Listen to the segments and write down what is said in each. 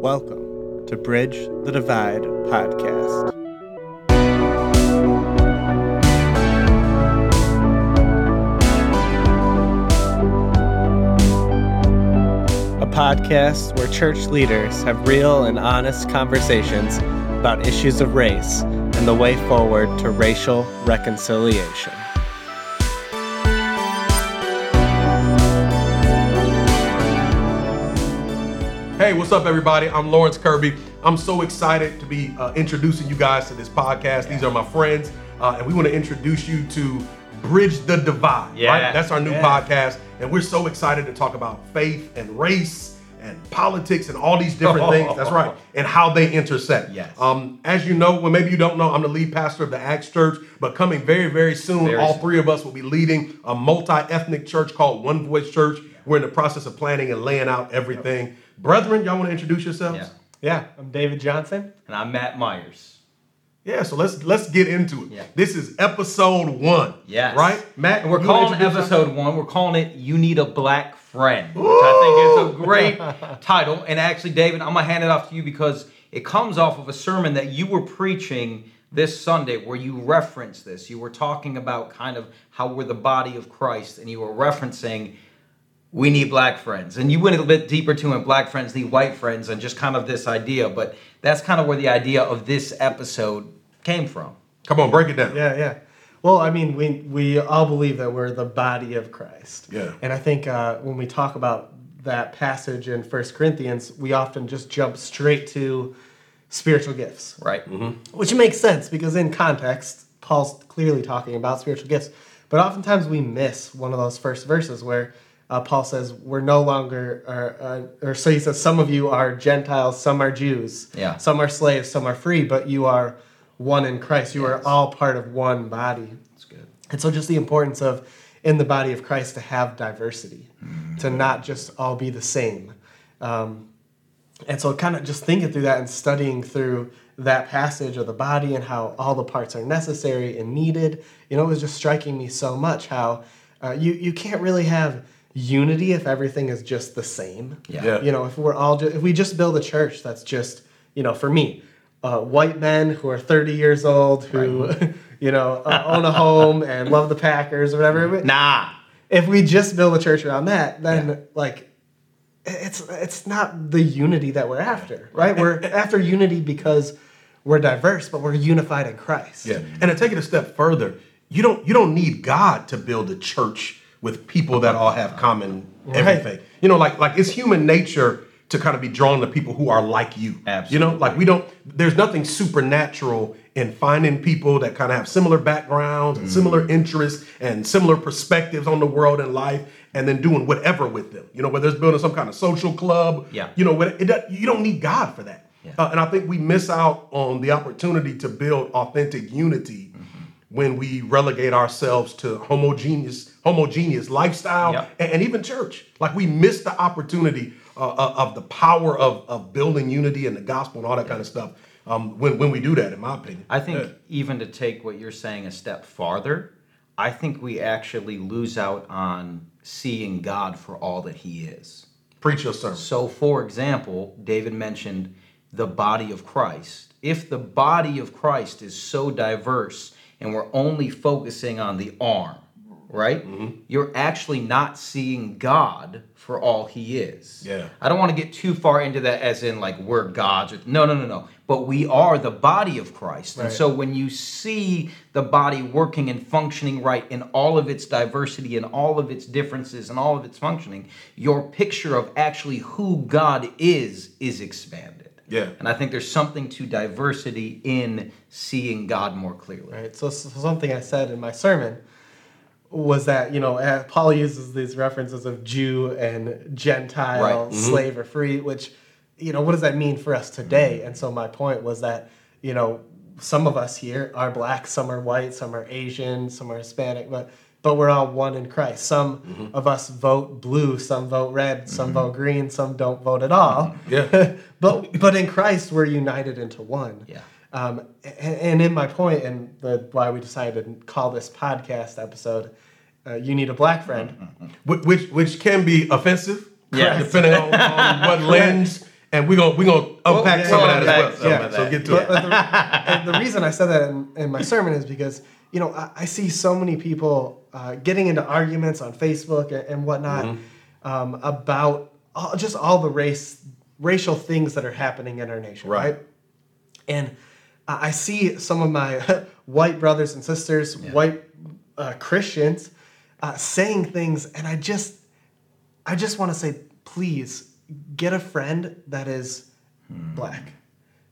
Welcome to Bridge the Divide podcast. A podcast where church leaders have real and honest conversations about issues of race and the way forward to racial reconciliation. Hey, what's up, everybody? I'm Lawrence Kirby. I'm so excited to be uh, introducing you guys to this podcast. These are my friends, uh, and we want to introduce you to Bridge the Divide. Yeah. Right? That's our new Yeah. podcast, and we're so excited to talk about faith and race and politics and all these different things. That's right, and how they intersect. Yes. Um, as you know, well, maybe you don't know, I'm the lead pastor of the Acts Church, but coming very, very soon, Very all soon. three of us will be leading a multi-ethnic church called One Voice Church. We're in the process of planning and laying out everything. Brethren, y'all want to introduce yourselves? Yeah. Yeah, I'm David Johnson. And I'm Matt Myers. Yeah, so let's let's get into it. Yeah. This is episode one. Yes. Right? Matt, And we're calling introduce episode one, we're calling it You Need a Black Friend, which I think is a great title. And actually, David, I'm going to hand it off to you because it comes off of a sermon that you were preaching this Sunday where you referenced this. You were talking about kind of how we're the body of Christ, and you were referencing we need black friends. And you went a little bit deeper too, and black friends need white friends, and just kind of this idea. But that's kind of where the idea of this episode came from. Come on, break it down. Yeah, yeah. Well, I mean, we we all believe that we're the body of Christ. Yeah. And I think uh, when we talk about that passage in First Corinthians, we often just jump straight to spiritual gifts, Right? which makes sense because in context, Paul's clearly talking about spiritual gifts. But oftentimes we miss one of those first verses where uh, Paul says, "We're no longer," or, uh, or so he says, "Some of you are Gentiles, some are Jews, Yeah. some are slaves, some are free, but you are one in Christ. You are all part of one body." That's good. And so, just the importance of in the body of Christ to have diversity, to not just all be the same. Um, and so, kind of just thinking through that and studying through that passage of the body and how all the parts are necessary and needed, you know, it was just striking me so much how uh, you, you can't really have unity if everything is just the same. Yeah. Yeah. You know, if we're all just, if we just build a church that's just, you know, for me, uh, white men who are 30 years old who, you know, uh, own a home and love the Packers or whatever. Nah. If we just build a church around that, then Yeah. like it's it's not the unity that we're after, right? We're after unity because we're diverse, but we're unified in Christ. Yeah. And to take it a step further, you don't you don't need God to build a church with people that all have common Right. everything. You know, like like it's human nature to kind of be drawn to people who are like you. Absolutely. You know, like we don't there's nothing supernatural in finding people that kind of have similar backgrounds and similar interests and similar perspectives on the world and life and then doing whatever with them. You know, whether it's building some kind of social club, Yeah. you know, what it, you don't need God for that. Yeah. Uh, and I think we miss out on the opportunity to build authentic unity when we relegate ourselves to homogeneous homogeneous lifestyle Yep. and, and even church. Like we miss the opportunity uh, uh, of the power of, of building unity and the gospel and all that kind of stuff um, when, when we do that, in my opinion. I think Yeah. even to take what you're saying a step farther, I think we actually lose out on seeing God for all that He is. Preach your sermon. So, for example, David mentioned the body of Christ. If the body of Christ is so diverse and we're only focusing on the arm, right? Mm-hmm. You're actually not seeing God for all he is. Yeah. I don't want to get too far into that as in like we're gods. Or, no, no, no, no. But we are the body of Christ. And so when you see the body working and functioning right in all of its diversity and all of its differences and all of its functioning, your picture of actually who God is is expanded. Yeah. And I think there's something to diversity in seeing God more clearly. Right. So, so something I said in my sermon was that you know uh, Paul uses these references of Jew and Gentile, Right. Mm-hmm. slave or free, which you know what does that mean for us today? And so my point was that you know some of us here are black, some are white, some are Asian, some are Hispanic, but but we're all one in Christ. Some Mm-hmm. of us vote blue, some vote red, some vote green, some don't vote at all. Yeah. but but in Christ we're united into one. Yeah. Um, and, and in my point, and the why we decided to call this podcast episode, uh, "You Need a Black Friend," Wh- which which can be offensive, Yes. depending on, on what lens and we're gonna we're gonna unpack yeah, some of we'll that as well. unpack So, so get to But, it. but the, and the reason I said that in, in my sermon is because you know I, I see so many people uh, getting into arguments on Facebook and, and whatnot Mm-hmm. um, about all, just all the race racial things that are happening in our nation, Right. right? And I I see some of my white brothers and sisters, white uh, Christians, uh, saying things, and I just, I just want to say, please get a friend that is black,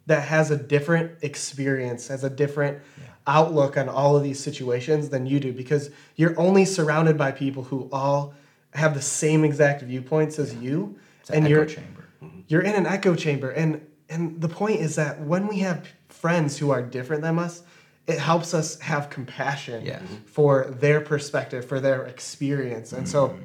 that has a different experience, has a different outlook on all of these situations than you do, because you're only surrounded by people who all have the same exact viewpoints as you, an and echo you're chamber. you're in an echo chamber and and the point is that when we have friends who are different than us it helps us have compassion Yes. for their perspective for their experience and so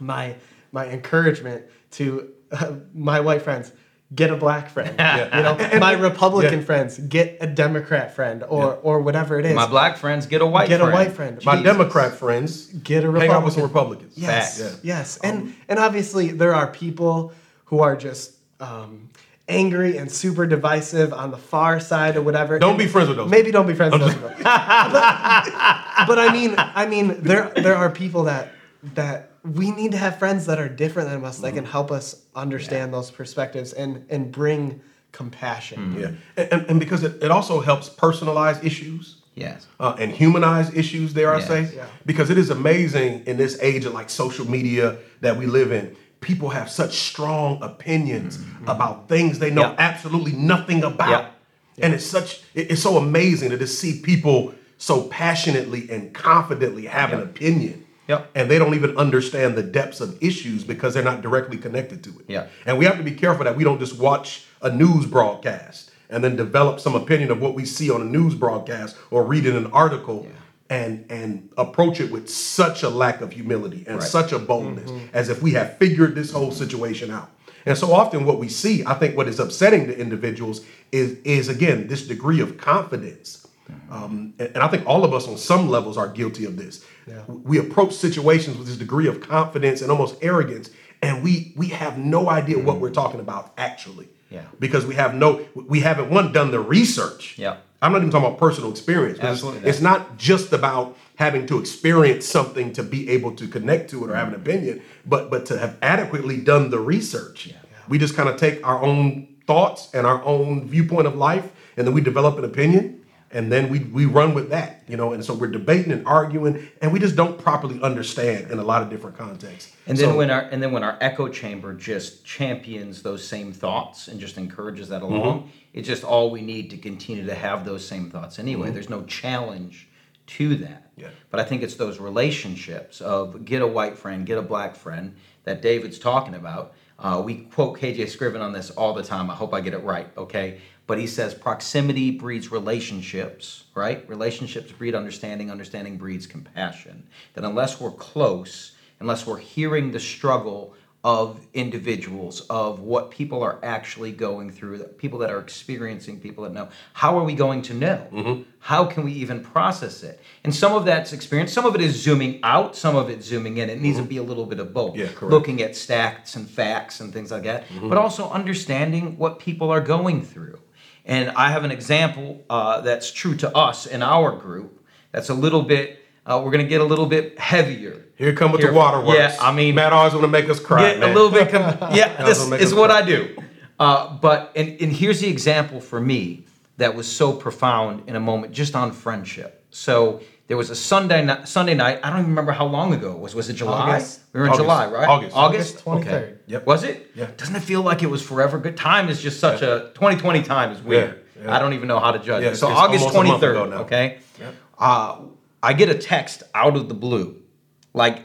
my my encouragement to uh, my white friends get a black friend you know my republican Yeah. friends get a democrat friend or or whatever it is My black friends get a white get friend. a white friend My Democrat friends get a hang out with some Republicans. Yes, Facts. yes, and and obviously there are people who are just um, angry and super divisive on the far side or whatever. Don't be friends with those. Maybe don't be friends with those but, but I mean, I mean, there there are people that that we need to have friends that are different than us that Mm-hmm. can help us understand those perspectives and and bring compassion. Yeah, and, and, and because it, it also helps personalize issues. Yes. uh, and humanize issues, dare I say? Yeah. Because it is amazing in this age of like social media that we live in. People have such strong opinions about things they know Mm-hmm. Absolutely nothing about. Yeah. And it's such it- it's so amazing to just see people so passionately and confidently have an opinion. Yep. And they don't even understand the depths of issues because they're not directly connected to it. Yeah. And we have to be careful that we don't just watch a news broadcast and then develop some opinion of what we see on a news broadcast or read in an article and and approach it with such a lack of humility and Right. such a boldness as if we have figured this whole situation out. And so often what we see, I think what is upsetting to individuals is is again this degree of confidence. Um, and, and I think all of us on some levels are guilty of this. We approach situations with this degree of confidence and almost arrogance, and we we have no idea what we're talking about actually. Yeah. Because we have no, we haven't one done the research. Yeah. I'm not even talking about personal experience. Absolutely. It's, it's not just about having to experience something to be able to connect to it or have an opinion, but but to have adequately done the research. Yeah. We just kind of take our own thoughts and our own viewpoint of life, and then we develop an opinion, and then we we run with that, you know. And so we're debating and arguing, and we just don't properly understand in a lot of different contexts. And then So- when our and then when our echo chamber just champions those same thoughts and just encourages that along, it's just all we need to continue to have those same thoughts anyway. There's no challenge to that. Yeah. But I think it's those relationships of get a white friend, get a black friend that David's talking about. Uh, we quote KJ Scriven on this all the time. I hope I get it right, okay? But he says proximity breeds relationships, right? Relationships breed understanding, understanding breeds compassion. That unless we're close, unless we're hearing the struggle of individuals, of what people are actually going through, people that are experiencing, people that know, how are we going to know? Mm-hmm. How can we even process it? And some of that's experience, some of it is zooming out, some of it's zooming in. It needs to mm-hmm. be a little bit of both. Yeah, correct. Looking at stats and facts and things like that, mm-hmm. but also understanding what people are going through. And I have an example uh, that's true to us in our group. That's a little bit. Uh, we're going to get a little bit heavier. Here come with Here- the waterworks. Yeah, I mean, Matt always want to make us cry. a little bit. Com- yeah, this is what cry. I do. Uh, but and, and here's the example for me that was so profound in a moment, just on friendship. So there was a Sunday night. Sunday night. I don't even remember how long ago it was. Was it July? August. We were in August. July, right? August. August. August 23rd. Okay. Yep. Was it? Yeah. Doesn't it feel like it was forever? Good time is just such a 2020 time is weird. Yeah, yeah. I don't even know how to judge Yeah. So it's August almost a month 23rd. Okay. Yep. Uh, I get a text out of the blue, like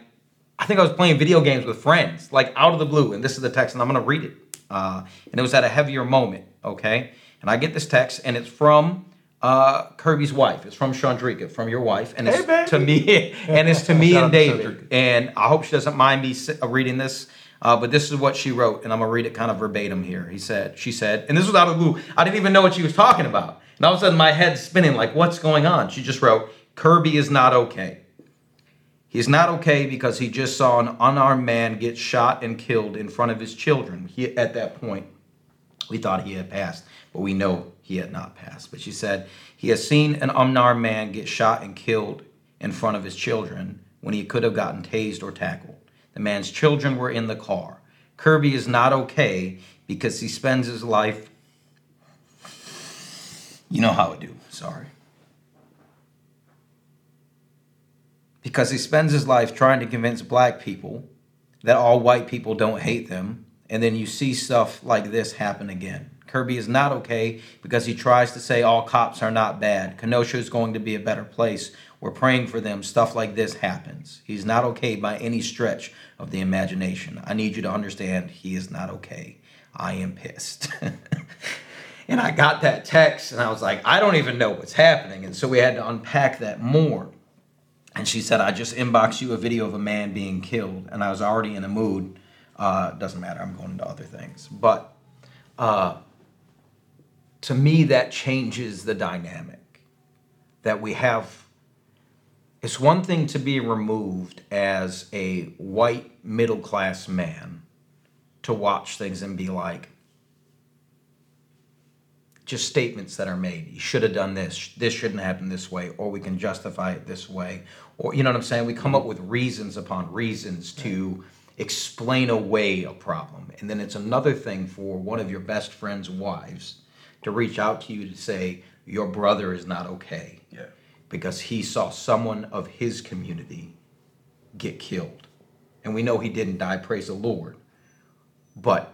I think I was playing video games with friends, like out of the blue, and this is the text, and I'm gonna read it. Uh, and it was at a heavier moment, okay? And I get this text, and it's from uh, Kirby's wife. It's from Chandrika, from your wife, and it's Hey, to me, and it's to me and David. And I hope she doesn't mind me uh, reading this. Uh, but this is what she wrote, and I'm gonna read it kind of verbatim here. He said, she said, and this was out of the blue. I didn't even know what she was talking about, and all of a sudden my head's spinning, like, what's going on? She just wrote, Kirby is not okay. He's not okay because he just saw an unarmed man get shot and killed in front of his children. He, at that point, We thought he had passed, but we know he had not passed. But she said, He has seen an unarmed man get shot and killed in front of his children when he could have gotten tased or tackled. The man's children were in the car. Kirby is not okay because he spends his life. You know how I do, sorry. Because he spends his life trying to convince black people that all white people don't hate them, and then you see stuff like this happen again. Kirby is not okay because he tries to say all cops are not bad. Kenosha is going to be a better place. We're praying for them. Stuff like this happens. He's not okay by any stretch of the imagination. I need you to understand he is not okay. I am pissed. and I got that text and I was like, I don't even know what's happening. And so we had to unpack that more. And she said, I just inboxed you a video of a man being killed. And I was already in a mood. Uh, doesn't matter. I'm going into other things. But uh, to me, that changes the dynamic that we have. It's one thing to be removed as a white middle class man to watch things and be like, just statements that are made. You should have done this. This shouldn't happen this way, or we can justify it this way, or you know what I'm saying. We come up with reasons upon reasons to explain away a problem, and then it's another thing for one of your best friend's wives to reach out to you to say your brother is not okay, Yeah. because he saw someone of his community get killed, and we know he didn't die. Praise the Lord, but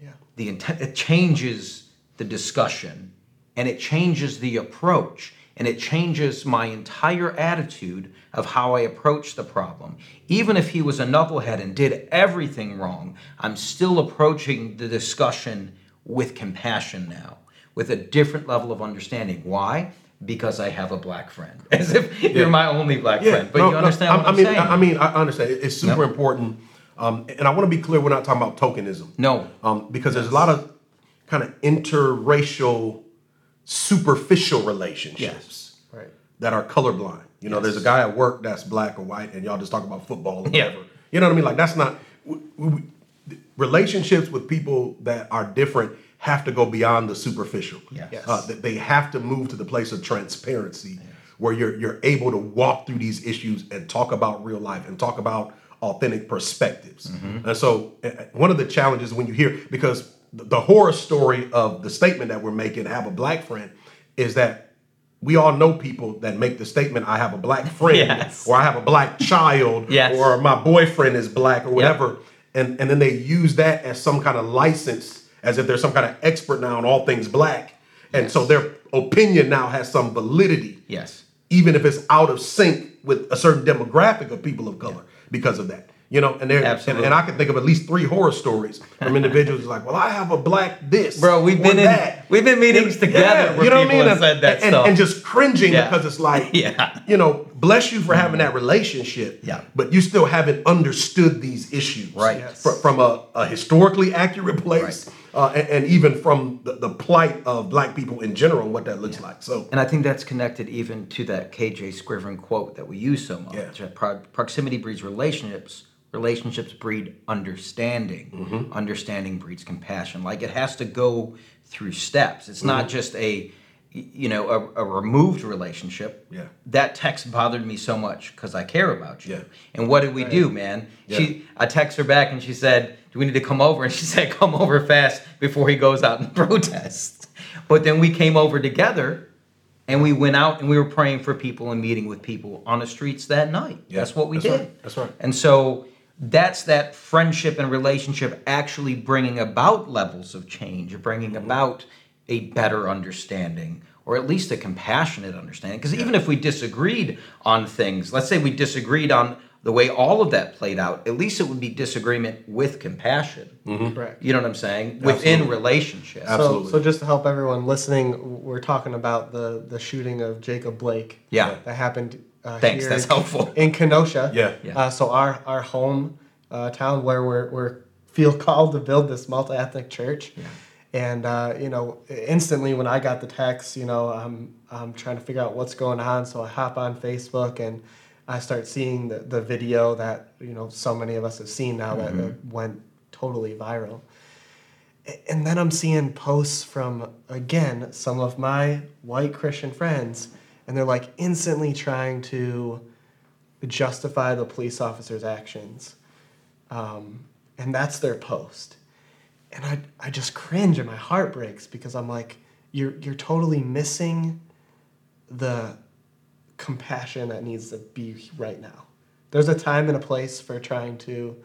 Yeah. the intent it changes the discussion and it changes the approach and it changes my entire attitude of how I approach the problem. Even if he was a knucklehead and did everything wrong, I'm still approaching the discussion with compassion now, with a different level of understanding. Why? Because I have a black friend. As if you're my only black friend. But no, you understand I, what I I'm mean, saying? I I mean, I understand. It's super Yep. important, um, and I want to be clear. We're not talking about tokenism. No. um, because there's a lot of kind of interracial, superficial relationships Right. that are colorblind. You know, there's a guy at work that's black or white, and y'all just talk about football or Yeah. whatever. You know what I mean? Like that's not w- w- relationships with people that are different have to go beyond the superficial. Yes. Yes. Uh, that they have to move to the place of transparency where you're you're able to walk through these issues and talk about real life and talk about authentic perspectives. And so one of the challenges when you hear because the, the horror story of the statement that we're making have a black friend is that we all know people that make the statement I have a black friend Yes. or I have a black child Yes. or my boyfriend is black or whatever and and then they use that as some kind of license as if they're some kind of expert now on all things black and so their opinion now has some validity yes. even if it's out of sync with a certain demographic of people of color because of that you know and there and, and i can think of at least three horror stories from individuals who's like well i have a black this Bro, we've been in that. we've been meetings together Yeah, you know what I mean? have said that and, stuff. and just cringing Yeah. because it's like, Yeah. you know, bless you for having that relationship. Yeah. But you still haven't understood these issues. Right. Yes. Fr- From a, a historically accurate place, uh, and, and even from the, the plight of black people in general what that looks like. So, And I think that's connected even to that KJ Scriven quote that we use so much. Yeah. Pro- proximity breeds relationships. Relationships breed understanding. Mm-hmm. Understanding breeds compassion. Like it has to go through steps. It's Mm-hmm. not just a, y- you know, a, a removed relationship. Yeah. That text bothered me so much because I care about you. Yeah. And what did we do, man? Yeah. She, I text her back and she said, "Do we need to come over?" And she said, "Come over fast before he goes out and protests." But then we came over together and we went out and we were praying for people and meeting with people on the streets that night. Yeah, that's what we that's did. right, that's right. And so that's that friendship and relationship actually bringing about levels of change, bringing Mm-hmm. about a better understanding or at least a compassionate understanding. Because even if we disagreed on things, let's say we disagreed on the way all of that played out, at least it would be disagreement with compassion. Correct. You know what I'm saying? Within relationships. Absolutely. So, so just to help everyone listening, we're talking about the the shooting of Jacob Blake. Yeah. That happened. Uh, Thanks, here that's helpful. In Kenosha. Yeah. Yeah. Uh, so our our home uh, town where we're we're feel called to build this multi ethnic church. And uh, you know, instantly when I got the text, you know, I'm I'm trying to figure out what's going on. So I hop on Facebook and I start seeing the, the video that you know so many of us have seen now that, that went totally viral. And then I'm seeing posts from again some of my white Christian friends, and they're like instantly trying to justify the police officer's actions, um, and that's their post, and I I just cringe and my heart breaks because I'm like you're you're totally missing the compassion that needs to be right now. There's a time and a place for trying to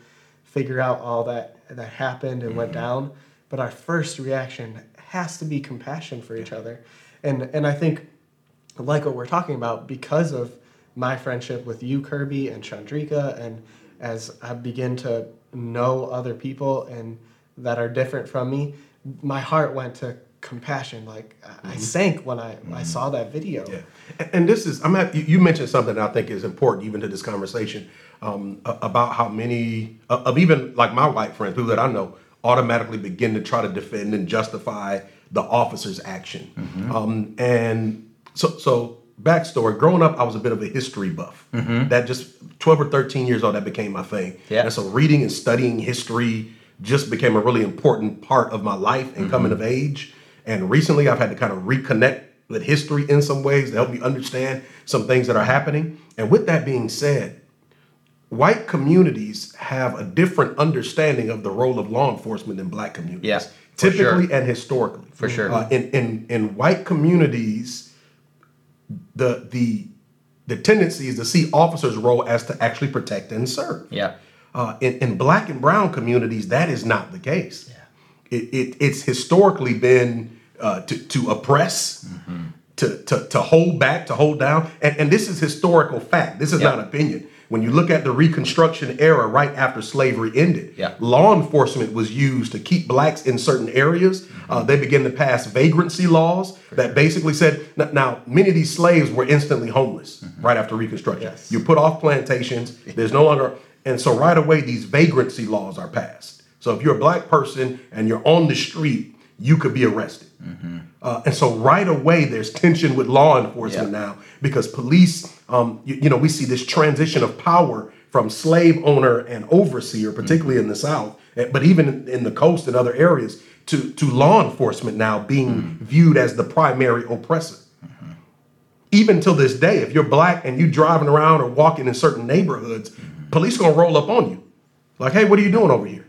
figure out all that that happened and went mm-hmm. down, but our first reaction has to be compassion for each other. And and I think like what we're talking about because of my friendship with you Kirby and Chandrika and as I begin to know other people and that are different from me, my heart went to compassion. Like I sank when I, I saw that video. Yeah, and, and this is I'm at, you- you mentioned something that I think is important even to this conversation um, about how many uh, of even like my white friends, people that I know, automatically begin to try to defend and justify the officer's action. Um, and so, so backstory: growing up, I was a bit of a history buff. That just 12 or 13 years old, that became my thing. Yeah. And so reading and studying history just became a really important part of my life and coming of age. And recently, I've had to kind of reconnect with history in some ways to help me understand some things that are happening. And with that being said, white communities have a different understanding of the role of law enforcement than black communities. Yeah, typically sure. and historically. For sure. Uh, in, in in white communities, the the the tendency is to see officers' role as to actually protect and serve. Yeah. Uh, in, in black and brown communities, that is not the case. It, it, it's historically been uh, to, to oppress, to, to, to hold back, to hold down. And, and this is historical fact. This is Yeah. not opinion. When you look at the Reconstruction era right after slavery ended, Yeah. law enforcement was used to keep blacks in certain areas. Uh, they began to pass vagrancy laws that basically said now, now, many of these slaves were instantly homeless right after Reconstruction. Yes. You put off plantations, there's no longer, and so right away these vagrancy laws are passed. So if you're a black person and you're on the street, you could be arrested. Uh, and so right away, there's tension with law enforcement Yeah. now because police, um, you, you know, we see this transition of power from slave owner and overseer, particularly in the South, eh, but even in, the coast and other areas, to, to law enforcement now being viewed as the primary oppressor. Even till this day, if you're black and you're driving around or walking in certain neighborhoods, police gonna roll up on you, like, "Hey, what are you doing over here?"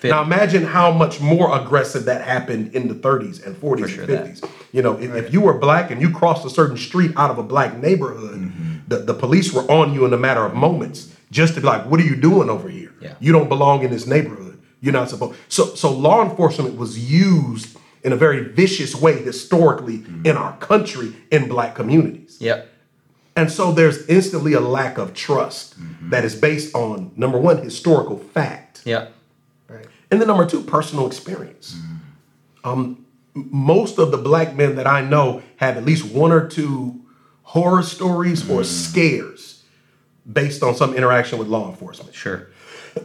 Fit. Now imagine how much more aggressive that happened in the 30s and 40s sure and that. 50s. You know, if, if you were black and you crossed a certain street out of a black neighborhood, Mm-hmm. the, the police were on you in a matter of moments just to be like, what are you doing over here? Yeah. You don't belong in this neighborhood. You're not supposed. So, so law enforcement was used in a very vicious way historically Mm-hmm. in our country in black communities. Yep. And so there's instantly a lack of trust Mm-hmm. that is based on number one, historical fact. Yep. Right. And then number two, personal experience. Um, most of the black men that I know have at least one or two horror stories or scares based on some interaction with law enforcement. Sure.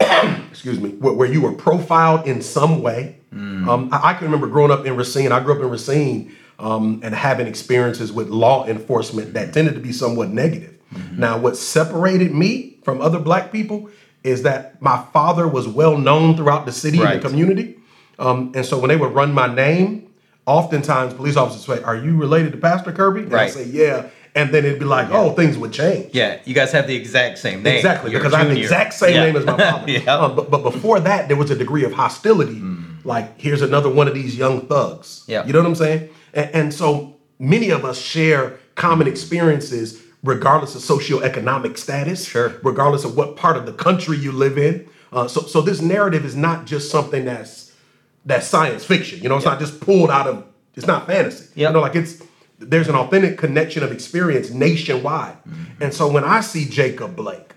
Excuse me, where, where you were profiled in some way. Um, I, I can remember growing up in Racine. I grew up in Racine um, and having experiences with law enforcement that tended to be somewhat negative. Now, what separated me from other black people is that my father was well known throughout the city Right. and the community. Um, and so when they would run my name, oftentimes police officers would say, Are you related to Pastor Kirby? And I Right. say, Yeah. And then it'd be like, Oh, things would change. Yeah, you guys have the exact same name. Exactly, You're because I have the exact same Yeah. name as my father. yeah. Um, but, but before that, there was a degree of hostility. Like, here's another one of these young thugs. Mm. Yeah. You know what I'm saying? And, and so many of us share common experiences regardless of socioeconomic status, Sure. regardless of what part of the country you live in. Uh, so, so this narrative is not just something that's that's science fiction. You know, it's not just pulled out of. It's not fantasy. Yep. You know, like it's there's an authentic connection of experience nationwide. And so when I see Jacob Blake,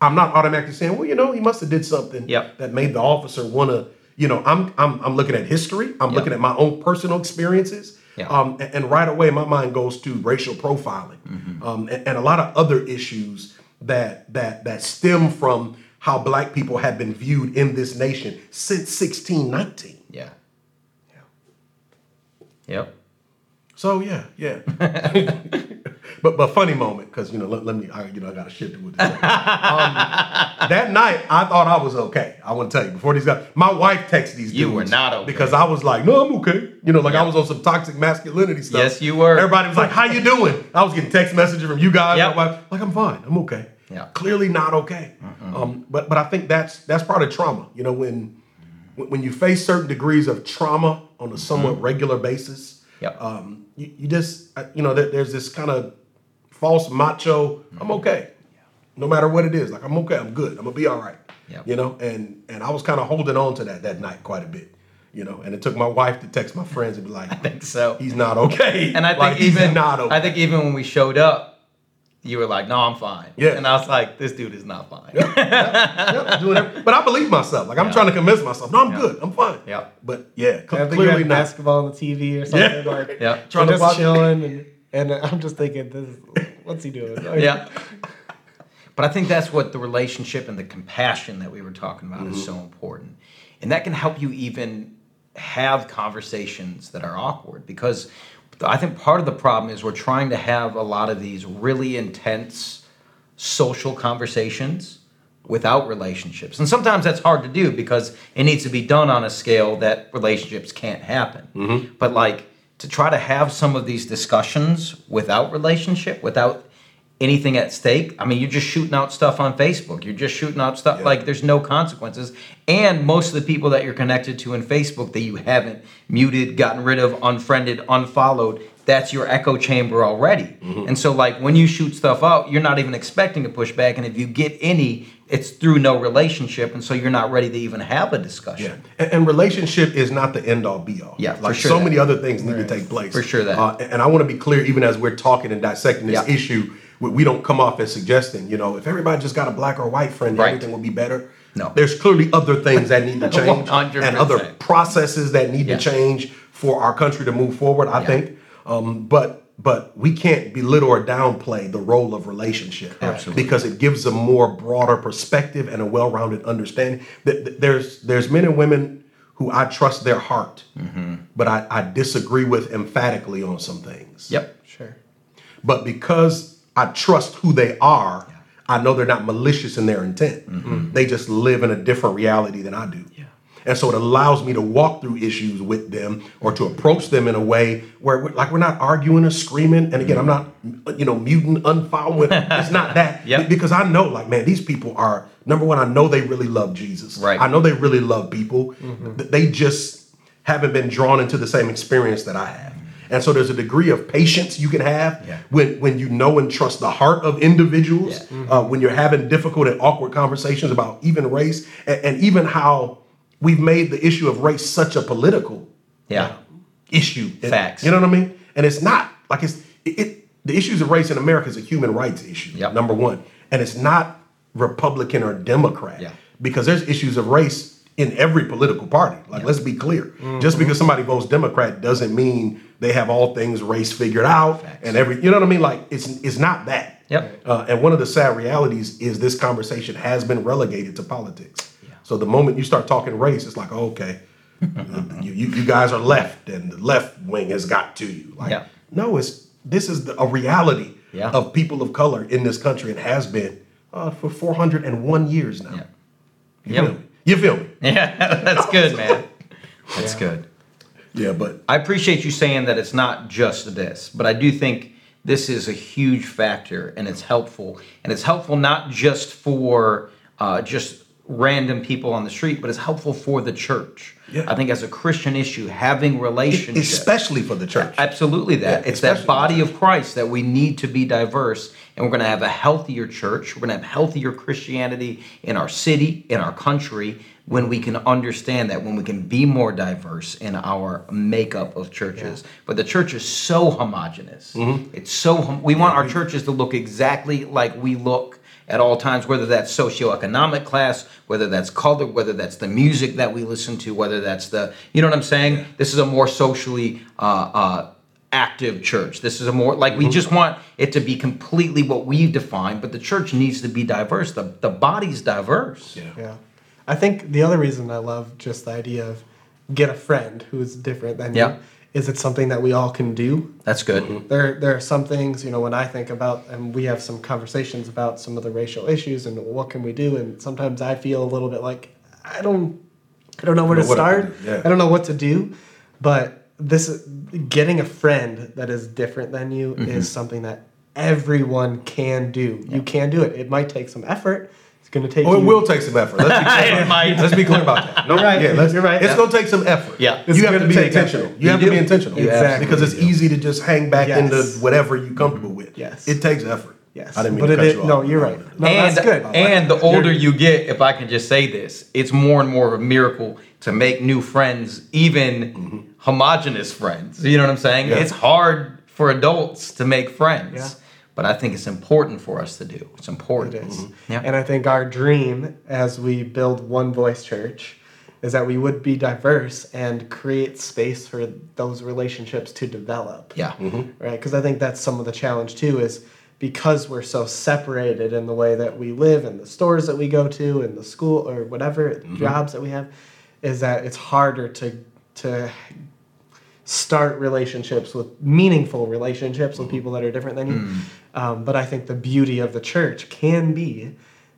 I'm not automatically saying, well, you know, he must have did something Yep. that made the officer want to. You know, I'm I'm I'm looking at history. I'm Yep. looking at my own personal experiences. Yeah. Um, and, and right away, my mind goes to racial profiling um, and, and a lot of other issues that that that stem from how black people have been viewed in this nation since 1619. Yeah. Yep. So yeah, yeah. But but funny moment because you know let, let me I, you know I got to shift with this. um, that night I thought I was okay. I want to tell you before these guys. My wife texted these. You dudes were not okay. because I was like, no, I'm okay. You know, like I was on some toxic masculinity stuff. Yes, you were. Everybody was like, how you doing? I was getting text messages from you guys. Yep. My wife, like I'm fine. I'm okay. Yeah. Clearly not okay. Um, but but I think that's that's part of trauma. You know when when when you face certain degrees of trauma on a somewhat regular basis, Mm-hmm. Yep. um, you, you just uh, you know there, there's this kind of false macho. I'm okay, no matter what it is. Like I'm okay. I'm good. I'm gonna be all right. Yep. You know, and and I was kind of holding on to that that night quite a bit. You know, and it took my wife to text my friends and be like, I think so. he's not okay. And I think Like, even not okay. I think even when we showed up, you were like, "No, I'm fine." Yeah. And I was like, "This dude is not fine." Yep, doing everything. But I believe myself. Like I'm Yeah. trying to convince myself. No, I'm Yeah. good. I'm fine. Yeah. But yeah, I think you clearly had not. basketball on the TV or something. Yeah. Like, Yeah. Trying Trying to just watch- chilling, and, and I'm just thinking, this, is- what's he doing? Like, yeah. But I think that's what the relationship and the compassion that we were talking about is mm-hmm. so important. And that can help you even have conversations that are awkward because I think part of the problem is we're trying to have a lot of these really intense social conversations without relationships. And sometimes that's hard to do because it needs to be done on a scale that relationships can't happen. Mm-hmm. But like to try to have some of these discussions without relationship, without anything at stake. I mean, you're just shooting out stuff on Facebook. You're just shooting out stuff Yeah. like there's no consequences. And most of the people that you're connected to in Facebook that you haven't muted, gotten rid of, unfriended, unfollowed, that's your echo chamber already. And so like when you shoot stuff out, you're not even expecting a pushback. And if you get any, it's through no relationship. And so you're not ready to even have a discussion. Yeah, and, and relationship is not the end all be all. Yeah, for like sure so that. many other things need to take place. For sure that. Uh, and I want to be clear, even as we're talking and dissecting this Yeah. issue, we, we don't come off as suggesting, you know, if everybody just got a black or white friend, Right. everything will be better. No. there's clearly other things that need to change, 100%. and other processes that need Yeah. to change for our country to move forward. I Yeah. think, um, but but we can't belittle or downplay the role of relationship Absolutely. because it gives a more broader perspective and a well-rounded understanding. Th- th- There's there's men and women who I trust their heart, Mm-hmm. but I, I disagree with emphatically on some things. Yep. Sure. But because I trust who they are, I know they're not malicious in their intent. Mm-hmm. They just live in a different reality than I do. Yeah. And so it allows me to walk through issues with them or to approach them in a way where, we're, like, we're not arguing or screaming. And again, I'm not, you know, muting, unfollowing. it's not that. Yep. Because I know, like, man, these people are, number one, I know they really love Jesus. Right. I know they really love people. Mm-hmm. Th- They just haven't been drawn into the same experience that I have. And so there's a degree of patience you can have Yeah. when, when you know and trust the heart of individuals, uh, when you're having difficult and awkward conversations about even race and, and even how we've made the issue of race such a political Yeah. issue. And- Facts. You know what I mean? And it's not like it's it, it the issues of race in America is a human rights issue. Yep. Number one, and it's not Republican or Democrat. Yeah. Because there's issues of race in every political party. Like, let's be clear. Mm-hmm. Just because somebody votes Democrat doesn't mean they have all things race figured out Facts. and every. You know what I mean? Like, it's it's not that. Yep. Uh, and one of the sad realities is this conversation has been relegated to politics. So the moment you start talking race, it's like, oh, okay, you, you, you guys are left, and the left wing has got to you. Like, Yeah. no, it's this is the, a reality Yeah. of people of color in this country and has been uh, for 401 years now. Yeah. Yep. You feel me? Yeah. That's good, man. That's good. Yeah, but I appreciate you saying that it's not just this, but I do think this is a huge factor and it's helpful. And it's helpful not just for uh, just random people on the street, but it's helpful for the church. Yeah. I think as a Christian issue, having relationships. especially for the church. Absolutely, that Yeah, it's that body of Christ that we need to be diverse, and we're going to have a healthier church. We're going to have healthier Christianity in our city, in our country, when we can understand that, when we can be more diverse in our makeup of churches. But the church is so homogenous. Mm-hmm. It's so hom- we want our churches to look exactly like we look at all times, whether that's socioeconomic class, whether that's color, whether that's the music that we listen to, whether that's the, you know what I'm saying? This is a more socially uh, uh, active church. This is a more, like, Mm-hmm. we just want it to be completely what we've defined, but the church needs to be diverse. The, the body's diverse. Yeah. Yeah. I think the other reason I love just the idea of get a friend who's different than Yeah. you is it something that we all can do? That's good. There, there are some things, you know, when I think about, and we have some conversations about some of the racial issues and what can we do, and sometimes I feel a little bit like I don't, I don't know where to what to start. do, yeah. I don't know what to do, but this getting a friend that is different than you Mm-hmm. is something that everyone can do. You can do it. It might take some effort. It's going to take. Oh, it you, will take some effort. Let's be clear, It about, might. let's be clear about that. No, You're right. Yeah, let's, You're right. It's Yeah. going to take some effort. Yeah. It's you have to gonna be take intentional. effort. You have You to be intentional. You Exactly Because it's easy to just hang back Yes. into whatever you're comfortable with. Yes. It takes effort. Yes, I didn't mean but to it cut is- you off. no, you're right. No, and that's good. and the older you get, if I can just say this, it's more and more of a miracle to make new friends, even mm-hmm. homogenous friends. You know what I'm saying? Yeah. It's hard for adults to make friends. Yeah. But I think it's important for us to do. It's important. It is. Mm-hmm. Yeah. And I think our dream as we build One Voice Church is that we would be diverse and create space for those relationships to develop. Yeah. Mm-hmm. Right? Because I think that's some of the challenge too is because we're so separated in the way that we live and the stores that we go to and the school or whatever mm-hmm. jobs that we have is that it's harder to to start relationships with meaningful relationships with people that are different than you. Mm. Um, but I think the beauty of the church can be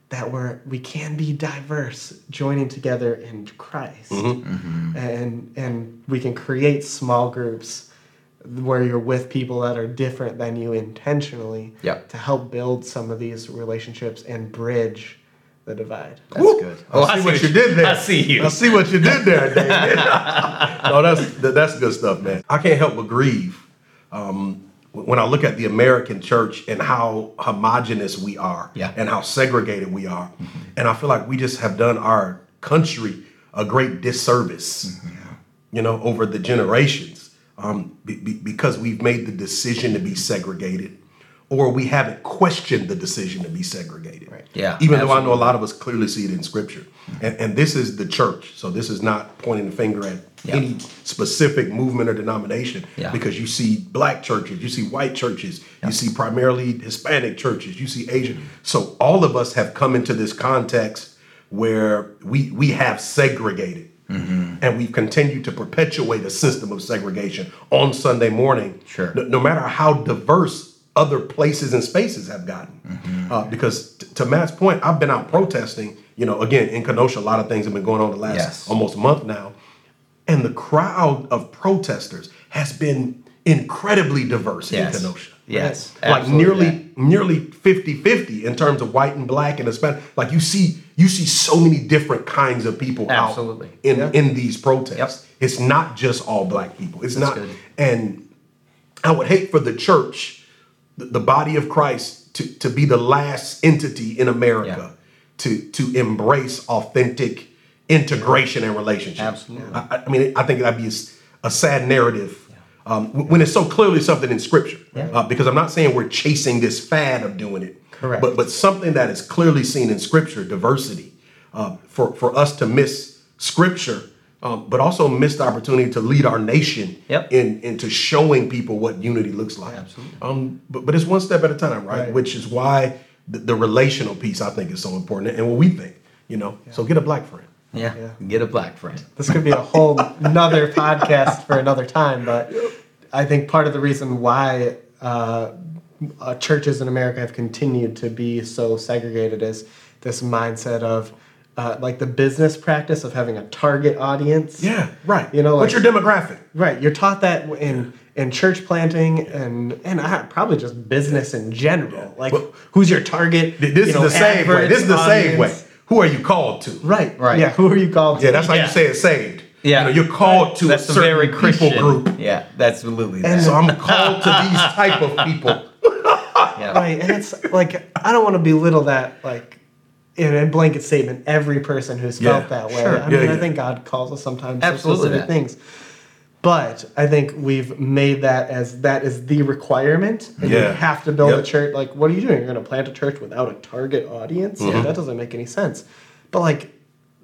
that we're we can be diverse, joining together in Christ, and and we can create small groups where you're with people that are different than you intentionally Yep. to help build some of these relationships and bridge the divide. That's Woo! good. I see what you did there. I see you. I see what you did there, David. no, that's that, that's good stuff, man. I can't help but grieve um, when I look at the American church and how homogenous we are, Yeah. and how segregated we are, and I feel like we just have done our country a great disservice, you know, over the generations, um, be, be- because we've made the decision to be segregated. Or we haven't questioned the decision to be segregated. Right. Yeah, Even though I know a lot of us clearly see it in scripture. And, and this is the church. So this is not pointing the finger at Yeah. any specific movement or denomination Yeah. because you see black churches, you see white churches, you see primarily Hispanic churches, you see Asian. So all of us have come into this context where we we have segregated. Mm-hmm. And we've continued to perpetuate a system of segregation on Sunday morning. Sure. No, no matter how diverse other places and spaces have gotten. Mm-hmm. Uh, because t- to Matt's point, I've been out protesting. You know, again in Kenosha, a lot of things have been going on the last Yes. almost month now, and the crowd of protesters has been incredibly diverse Yes. in Kenosha. Yes. Like nearly that. nearly 50-50 in terms of white and black and Hispanic. Like you see you see so many different kinds of people Absolutely. out in, Yeah. in these protests. Yep. It's not just all black people. It's That's not good. and I would hate for the church, the, body of Christ, to, to be the last entity in America to to embrace authentic integration and relationship. Absolutely. I, I- mean, I think that'd be a sad narrative um, w- when it's so clearly something in Scripture. Uh, because I'm not saying we're chasing this fad of doing it, Correct. But but something that is clearly seen in Scripture, diversity. Uh, for for us to miss Scripture. Um, but also missed the opportunity to lead our nation Yep. in into showing people what unity looks like. Absolutely. Um, but, but it's one step at a time, right? Right. Which is why the, the relational piece I think is so important, and what we think, you know. So get a black friend. Yeah. Yeah. Get a black friend. This could be a whole another podcast for another time, but I think part of the reason why uh, uh, churches in America have continued to be so segregated is this mindset of uh, like the business practice of having a target audience. Yeah, right. You know, what's your demographic? Right, you're taught that in in church planting and and uh, probably just business in general. Like, Well- who's your target? This you is know, the same way. This is the same way. Who are you called to? Right, Right. Yeah, who are you called to? Yeah, that's how Yeah. you say it saved. Yeah. You know, you're called to That's a a certain very people group. Yeah, that's absolutely And- that. So I'm called to these type of people. yeah. right and it's like i don't want to belittle that like in a blanket statement every person who's felt Yeah, that way. sure. i mean Yeah, i think god calls us sometimes Absolutely. to specific things. But i think we've made that as that is the requirement and Yeah. you have to build a church like what are you doing? You're going to plant a church without a target audience? Mm-hmm. yeah, that doesn't make any sense. But like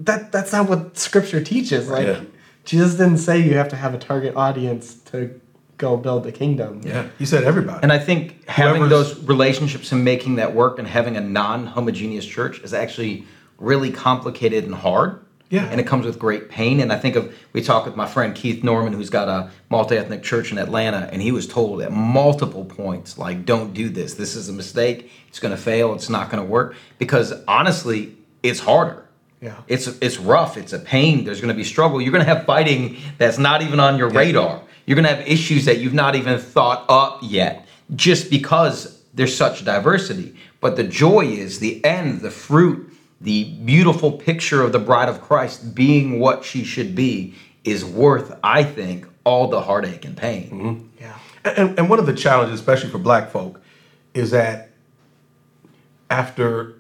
that that's not what scripture teaches. Like Yeah. jesus didn't say you have to have a target audience to go build the kingdom Yeah, you said everybody. And I think having Whoever's- those relationships and making that work and having a non homogeneous church is actually really complicated and hard. Yeah. And it comes with great pain. And I think of, we talked with my friend Keith Norman, who's got a multi ethnic church in Atlanta, and he was told at multiple points, like, don't do this. This is a mistake. It's going to fail. It's not going to work. Because honestly, it's harder. Yeah. It's it's rough. It's a pain. There's going to be struggle. You're going to have fighting that's not even on your radar. You're going to have issues that you've not even thought up yet, just because there's such diversity. But the joy is the end, the fruit, the beautiful picture of the bride of Christ being what she should be is worth, I think, all the heartache and pain. Mm-hmm. Yeah. And, and one of the challenges, especially for black folk, is that after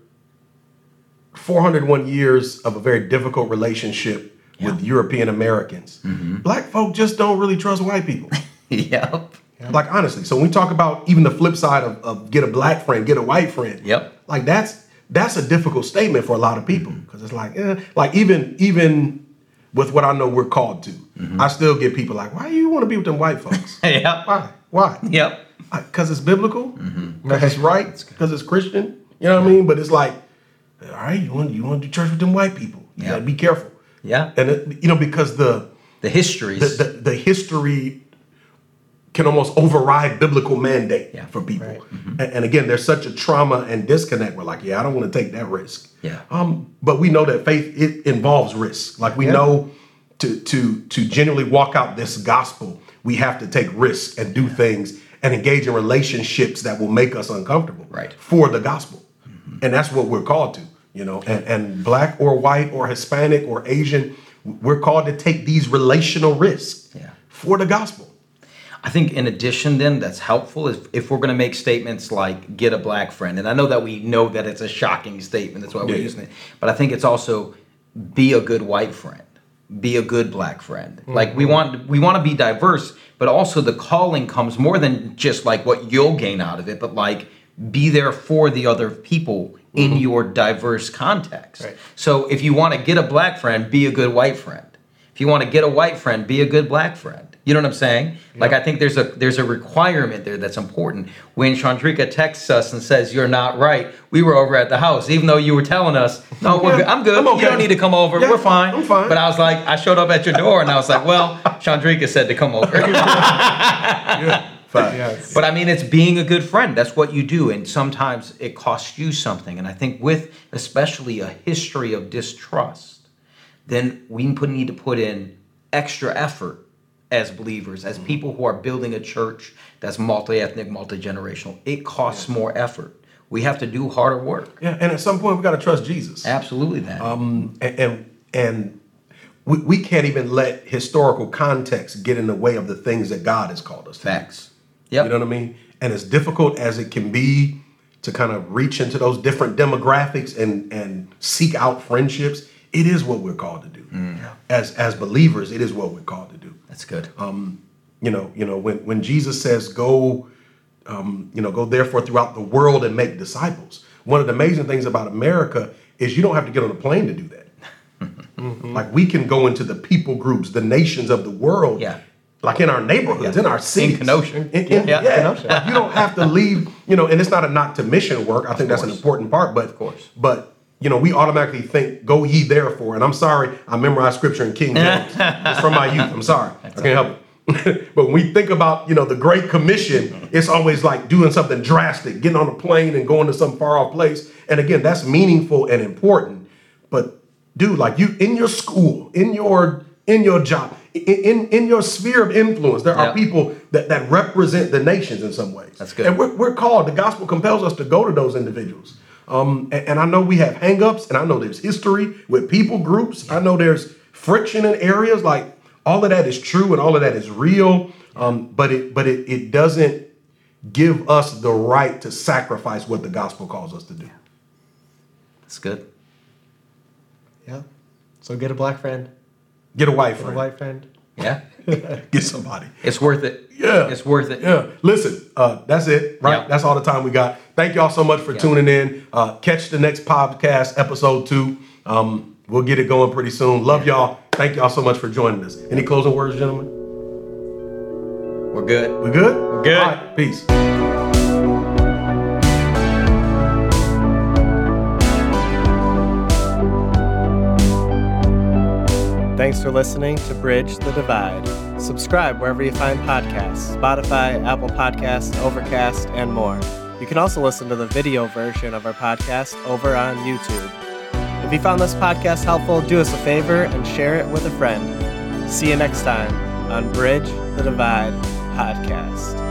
401 years of a very difficult relationship with European Americans, mm-hmm. black folk just don't really trust white people. yep. Like honestly, so when we talk about even the flip side of, of get a black friend, get a white friend. Yep. Like that's that's a difficult statement for a lot of people mm-hmm. because it's like, eh, like even even with what I know we're called to, mm-hmm. I still get people like, why do you want to be with them white folks? Yep. Why? Why? Yep. Because it's biblical, because it's right, because it's Christian. You know what I mean? But it's like, all right, you want you want to do church with them white people? You Yeah. gotta be careful. Yeah. And it, you know because the The histories. the, the, the history can almost override biblical mandate Yeah. for people. Right. And, and again, there's such a trauma and disconnect. We're like, yeah, I don't want to take that risk. Yeah. Um, but we know that faith it involves risk. Like we Yeah. know to to to genuinely walk out this gospel, we have to take risks and do things and engage in relationships that will make us uncomfortable Right. for the gospel. And that's what we're called to, you know. And, and black or white or Hispanic or Asian, we're called to take these relational risks Yeah. for the gospel. I think in addition, then that's helpful is if we're going to make statements like "get a black friend," and I know that we know that it's a shocking statement. That's why we're Yeah. using it. But I think it's also be a good white friend, be a good black friend. Mm-hmm. Like we want we want to be diverse, but also the calling comes more than just like what you'll gain out of it, but like be there for the other people in mm-hmm. your diverse context. Right. So if you want to get a black friend, be a good white friend. If you want to get a white friend, be a good black friend. You know what I'm saying? Like I think there's a there's a requirement there that's important. When Chandrika texts us and says you're not right, we were over at the house, even though you were telling us, no, we're Yeah, good. I'm good. I'm okay. You don't need to come over. Yeah, we're fine. I'm fine. But I was like, I showed up at your door and I was like, well, Chandrika said to come over. Yeah. Yes. But I mean, it's being a good friend. That's what you do. And sometimes it costs you something. And I think with especially a history of distrust, then we put, need to put in extra effort as believers, as people who are building a church that's multi ethnic, multi generational. It costs more effort. We have to do harder work. Yeah, and at some point we got to trust Jesus. Absolutely, that. Um, and and, and we, we can't even let historical context get in the way of the things that God has called us to. Facts. Yep. You know what I mean? And as difficult as it can be to kind of reach into those different demographics and and seek out friendships, it is what we're called to do. Mm. As as believers, it is what we're called to do. That's good. Um, you know, you know when when Jesus says go, um, you know, go therefore throughout the world and make disciples. One of the amazing things about America is you don't have to get on a plane to do that. Mm-hmm. Like we can go into the people groups, the nations of the world. Yeah. Like in our neighborhoods, Yeah. in our cities. Kenosha. In- in- Yeah. yeah. Kenosha. Like, you don't have to leave, you know, and it's not a knock to mission work. I think that's an important part, but Of course. but you know, we automatically think, go ye therefore. And I'm sorry, I memorized scripture in King James. it's from my youth. I'm sorry. I can't help it. but when we think about, you know, the Great Commission, it's always like doing something drastic, getting on a plane and going to some far off place. And again, that's meaningful and important. But dude, like you in your school, in your in your job, in in, in your sphere of influence, there Yeah. are people that, that represent the nations in some ways. That's good. And we're, we're called, the gospel compels us to go to those individuals. Um, and, and I know we have hangups, and I know there's history with people groups. I know there's friction in areas. Like all of that is true, and all of that is real. Um, but it but it it doesn't give us the right to sacrifice what the gospel calls us to do. That's good. Yeah. So get a black friend, Get a wife. get a wife white friend. Yeah. Get somebody. It's worth it. Yeah. It's worth it. Yeah. Listen, uh, that's it, right? Yeah. That's all the time we got. Thank y'all so much for Yeah. tuning in. Uh, catch the next podcast, episode two. Um, we'll get it going pretty soon. Love y'all. Thank y'all so much for joining us. Any closing words, gentlemen? We're good. We're good? We're good. All right. Peace. Thanks for listening to Bridge the Divide. Subscribe wherever you find podcasts Spotify, Apple Podcasts, Overcast, and more. You can also listen to the video version of our podcast over on YouTube. If you found this podcast helpful, do us a favor and share it with a friend. See you next time on Bridge the Divide podcast.